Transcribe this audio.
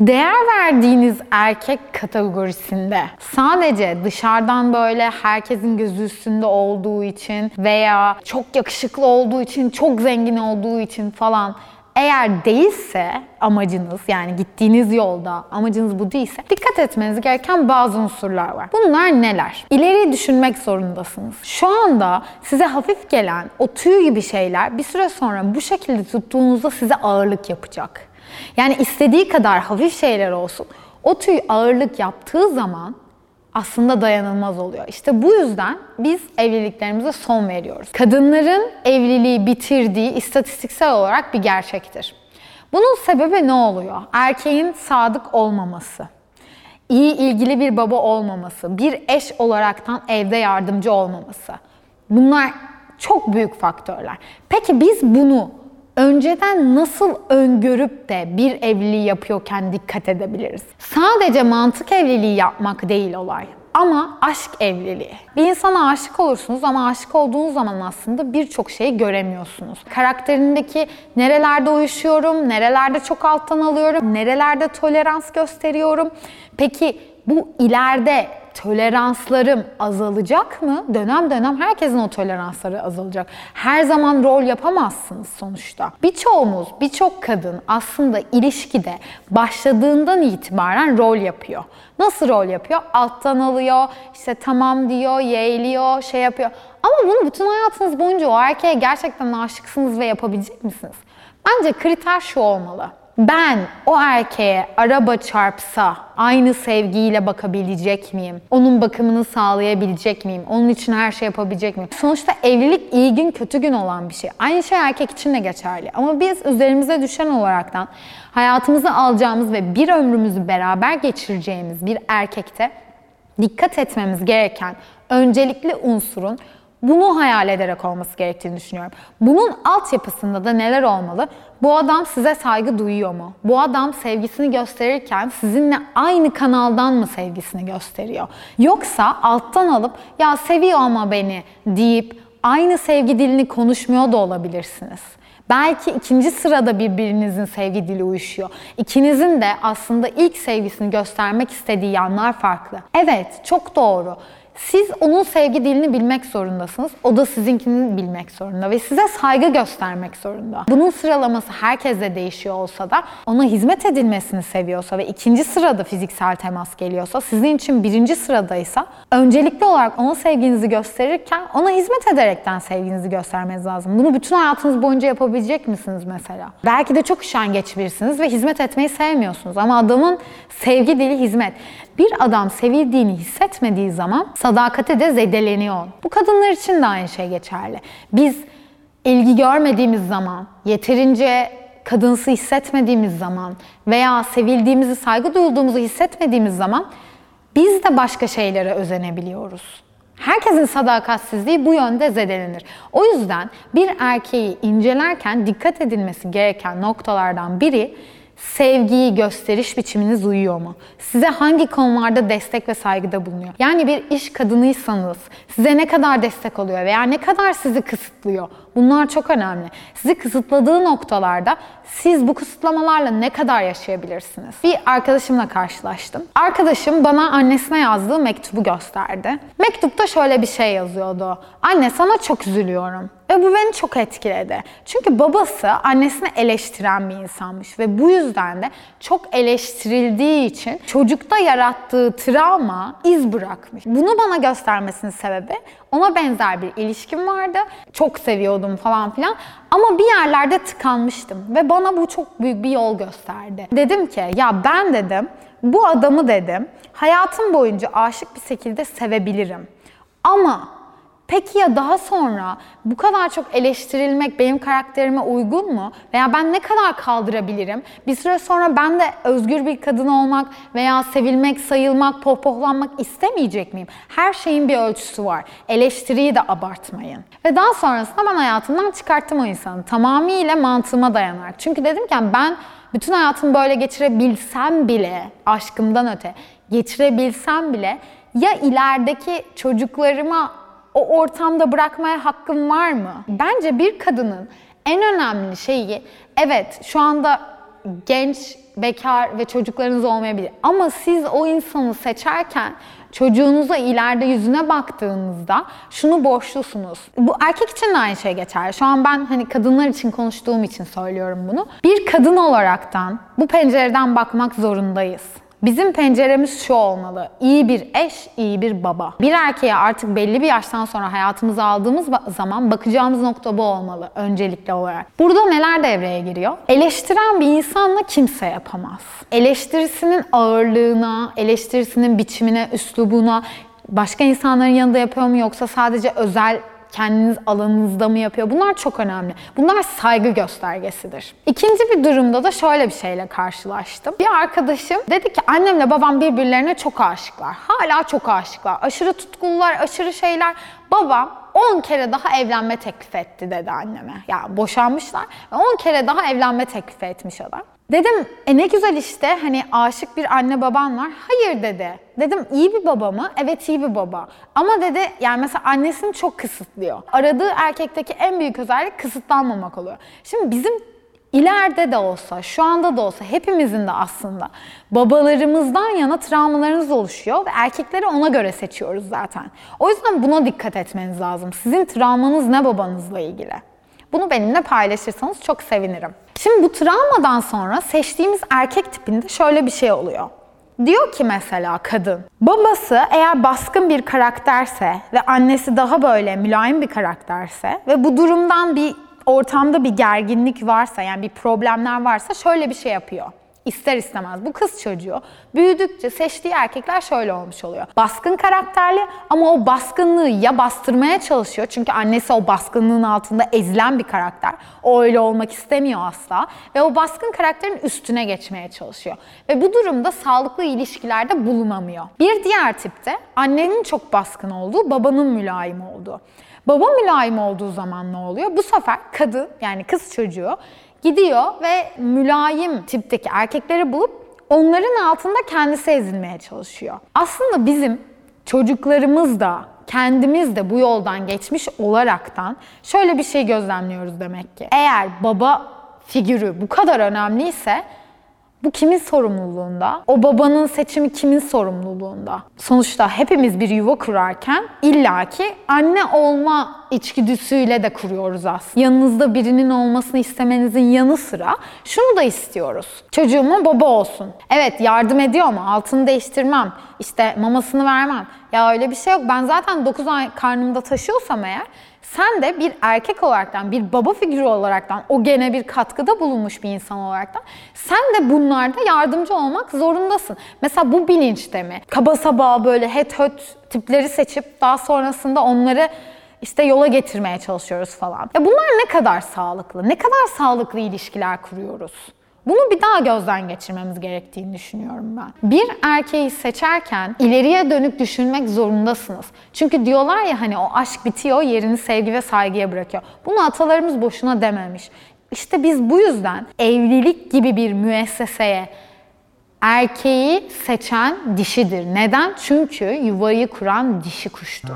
Değer verdiğiniz erkek kategorisinde sadece dışarıdan böyle herkesin gözü üstünde olduğu için veya çok yakışıklı olduğu için, çok zengin olduğu için falan eğer değilse amacınız yani gittiğiniz yolda amacınız bu değilse dikkat etmeniz gereken bazı unsurlar var. Bunlar neler? İleri düşünmek zorundasınız. Şu anda size hafif gelen o tüy gibi şeyler bir süre sonra bu şekilde tuttuğunuzda size ağırlık yapacak. Yani istediği kadar hafif şeyler olsun. O tüy ağırlık yaptığı zaman aslında dayanılmaz oluyor. İşte bu yüzden biz evliliklerimize son veriyoruz. Kadınların evliliği bitirdiği istatistiksel olarak bir gerçektir. Bunun sebebi ne oluyor? Erkeğin sadık olmaması, iyi ilgili bir baba olmaması, bir eş olaraktan evde yardımcı olmaması. Bunlar çok büyük faktörler. Peki biz bunu önceden nasıl öngörüp de bir evliliği yapıyorken dikkat edebiliriz? Sadece mantık evliliği yapmak değil olay. Ama aşk evliliği. Bir insana aşık olursunuz ama aşık olduğunuz zaman aslında birçok şeyi göremiyorsunuz. Karakterindeki nerelerde uyuşuyorum, nerelerde çok alttan alıyorum, nerelerde tolerans gösteriyorum. Peki bu ileride toleranslarım azalacak mı? Dönem dönem herkesin o toleransları azalacak. Her zaman rol yapamazsınız sonuçta. Birçoğumuz, birçok kadın aslında ilişkide başladığından itibaren rol yapıyor. Nasıl rol yapıyor? Alttan alıyor, işte tamam diyor, yeğliyor, şey yapıyor. Ama bunu bütün hayatınız boyunca o erkeğe gerçekten aşıksınız ve yapabilecek misiniz? Bence kriter şu olmalı ben o erkeğe araba çarpsa aynı sevgiyle bakabilecek miyim? Onun bakımını sağlayabilecek miyim? Onun için her şey yapabilecek miyim? Sonuçta evlilik iyi gün kötü gün olan bir şey. Aynı şey erkek için de geçerli. Ama biz üzerimize düşen olaraktan hayatımızı alacağımız ve bir ömrümüzü beraber geçireceğimiz bir erkekte dikkat etmemiz gereken öncelikli unsurun bunu hayal ederek olması gerektiğini düşünüyorum. Bunun altyapısında da neler olmalı? Bu adam size saygı duyuyor mu? Bu adam sevgisini gösterirken sizinle aynı kanaldan mı sevgisini gösteriyor? Yoksa alttan alıp ya seviyor ama beni deyip aynı sevgi dilini konuşmuyor da olabilirsiniz. Belki ikinci sırada birbirinizin sevgi dili uyuşuyor. İkinizin de aslında ilk sevgisini göstermek istediği yanlar farklı. Evet, çok doğru. Siz onun sevgi dilini bilmek zorundasınız. O da sizinkini bilmek zorunda ve size saygı göstermek zorunda. Bunun sıralaması herkese değişiyor olsa da ona hizmet edilmesini seviyorsa ve ikinci sırada fiziksel temas geliyorsa sizin için birinci sıradaysa öncelikli olarak ona sevginizi gösterirken ona hizmet ederekten sevginizi göstermeniz lazım. Bunu bütün hayatınız boyunca yapabilecek misiniz mesela? Belki de çok üşengeç birisiniz ve hizmet etmeyi sevmiyorsunuz ama adamın sevgi dili hizmet. Bir adam sevildiğini hissetmediği zaman sadakati de zedeleniyor. Bu kadınlar için de aynı şey geçerli. Biz ilgi görmediğimiz zaman, yeterince kadınsı hissetmediğimiz zaman veya sevildiğimizi, saygı duyulduğumuzu hissetmediğimiz zaman biz de başka şeylere özenebiliyoruz. Herkesin sadakatsizliği bu yönde zedelenir. O yüzden bir erkeği incelerken dikkat edilmesi gereken noktalardan biri sevgiyi gösteriş biçiminiz uyuyor mu? Size hangi konularda destek ve saygıda bulunuyor? Yani bir iş kadınıysanız size ne kadar destek oluyor veya ne kadar sizi kısıtlıyor? Bunlar çok önemli. Sizi kısıtladığı noktalarda siz bu kısıtlamalarla ne kadar yaşayabilirsiniz? Bir arkadaşımla karşılaştım. Arkadaşım bana annesine yazdığı mektubu gösterdi. Mektupta şöyle bir şey yazıyordu. Anne sana çok üzülüyorum. Ve bu beni çok etkiledi. Çünkü babası annesini eleştiren bir insanmış ve bu yüzden de çok eleştirildiği için çocukta yarattığı travma iz bırakmış. Bunu bana göstermesinin sebebi ona benzer bir ilişkim vardı. Çok seviyordum falan filan. Ama bir yerlerde tıkanmıştım ve bana bu çok büyük bir yol gösterdi. Dedim ki ya ben dedim bu adamı dedim hayatım boyunca aşık bir şekilde sevebilirim. Ama Peki ya daha sonra bu kadar çok eleştirilmek benim karakterime uygun mu? Veya ben ne kadar kaldırabilirim? Bir süre sonra ben de özgür bir kadın olmak veya sevilmek, sayılmak, pohpohlanmak istemeyecek miyim? Her şeyin bir ölçüsü var. Eleştiriyi de abartmayın. Ve daha sonrasında ben hayatımdan çıkarttım o insanı. Tamamıyla mantığıma dayanarak. Çünkü dedim ki ben bütün hayatımı böyle geçirebilsem bile, aşkımdan öte geçirebilsem bile ya ilerideki çocuklarıma o ortamda bırakmaya hakkım var mı? Bence bir kadının en önemli şeyi evet şu anda genç bekar ve çocuklarınız olmayabilir. Ama siz o insanı seçerken çocuğunuza ileride yüzüne baktığınızda şunu borçlusunuz. Bu erkek için de aynı şey geçer. Şu an ben hani kadınlar için konuştuğum için söylüyorum bunu. Bir kadın olaraktan bu pencereden bakmak zorundayız. Bizim penceremiz şu olmalı. İyi bir eş, iyi bir baba. Bir erkeğe artık belli bir yaştan sonra hayatımıza aldığımız zaman bakacağımız nokta bu olmalı öncelikli olarak. Burada neler devreye giriyor? Eleştiren bir insanla kimse yapamaz. Eleştirisinin ağırlığına, eleştirisinin biçimine, üslubuna, başka insanların yanında yapıyor mu yoksa sadece özel kendiniz alanınızda mı yapıyor? Bunlar çok önemli. Bunlar saygı göstergesidir. İkinci bir durumda da şöyle bir şeyle karşılaştım. Bir arkadaşım dedi ki annemle babam birbirlerine çok aşıklar. Hala çok aşıklar. Aşırı tutkular, aşırı şeyler. Babam 10 kere daha evlenme teklif etti dedi anneme. Ya boşanmışlar ve 10 kere daha evlenme teklif etmiş adam. Dedim e ne güzel işte hani aşık bir anne baban var. Hayır dedi. Dedim iyi bir baba mı? Evet iyi bir baba. Ama dedi yani mesela annesini çok kısıtlıyor. Aradığı erkekteki en büyük özellik kısıtlanmamak oluyor. Şimdi bizim ileride de olsa, şu anda da olsa hepimizin de aslında babalarımızdan yana travmalarınız oluşuyor ve erkekleri ona göre seçiyoruz zaten. O yüzden buna dikkat etmeniz lazım. Sizin travmanız ne babanızla ilgili? Bunu benimle paylaşırsanız çok sevinirim. Şimdi bu travmadan sonra seçtiğimiz erkek tipinde şöyle bir şey oluyor. Diyor ki mesela kadın, babası eğer baskın bir karakterse ve annesi daha böyle mülayim bir karakterse ve bu durumdan bir ortamda bir gerginlik varsa yani bir problemler varsa şöyle bir şey yapıyor. İster istemez bu kız çocuğu büyüdükçe seçtiği erkekler şöyle olmuş oluyor. Baskın karakterli ama o baskınlığı ya bastırmaya çalışıyor çünkü annesi o baskınlığın altında ezilen bir karakter. O öyle olmak istemiyor asla ve o baskın karakterin üstüne geçmeye çalışıyor. Ve bu durumda sağlıklı ilişkilerde bulunamıyor. Bir diğer tipte annenin çok baskın olduğu, babanın mülayim olduğu. Baba mülayim olduğu zaman ne oluyor? Bu sefer kadın yani kız çocuğu gidiyor ve mülayim tipteki erkekleri bulup onların altında kendisi ezilmeye çalışıyor. Aslında bizim çocuklarımız da kendimiz de bu yoldan geçmiş olaraktan şöyle bir şey gözlemliyoruz demek ki. Eğer baba figürü bu kadar önemliyse bu kimin sorumluluğunda? O babanın seçimi kimin sorumluluğunda? Sonuçta hepimiz bir yuva kurarken illaki anne olma içgüdüsüyle de kuruyoruz aslında. Yanınızda birinin olmasını istemenizin yanı sıra şunu da istiyoruz. Çocuğuma baba olsun. Evet yardım ediyor mu? Altını değiştirmem. İşte mamasını vermem. Ya öyle bir şey yok. Ben zaten 9 ay karnımda taşıyorsam eğer sen de bir erkek olaraktan, bir baba figürü olaraktan, o gene bir katkıda bulunmuş bir insan olaraktan sen de bunlarda yardımcı olmak zorundasın. Mesela bu bilinçte mi? Kaba saba böyle het höt tipleri seçip daha sonrasında onları işte yola getirmeye çalışıyoruz falan. Ya bunlar ne kadar sağlıklı? Ne kadar sağlıklı ilişkiler kuruyoruz? Bunu bir daha gözden geçirmemiz gerektiğini düşünüyorum ben. Bir erkeği seçerken ileriye dönük düşünmek zorundasınız. Çünkü diyorlar ya hani o aşk bitiyor, yerini sevgi ve saygıya bırakıyor. Bunu atalarımız boşuna dememiş. İşte biz bu yüzden evlilik gibi bir müesseseye erkeği seçen dişidir. Neden? Çünkü yuvayı kuran dişi kuştur.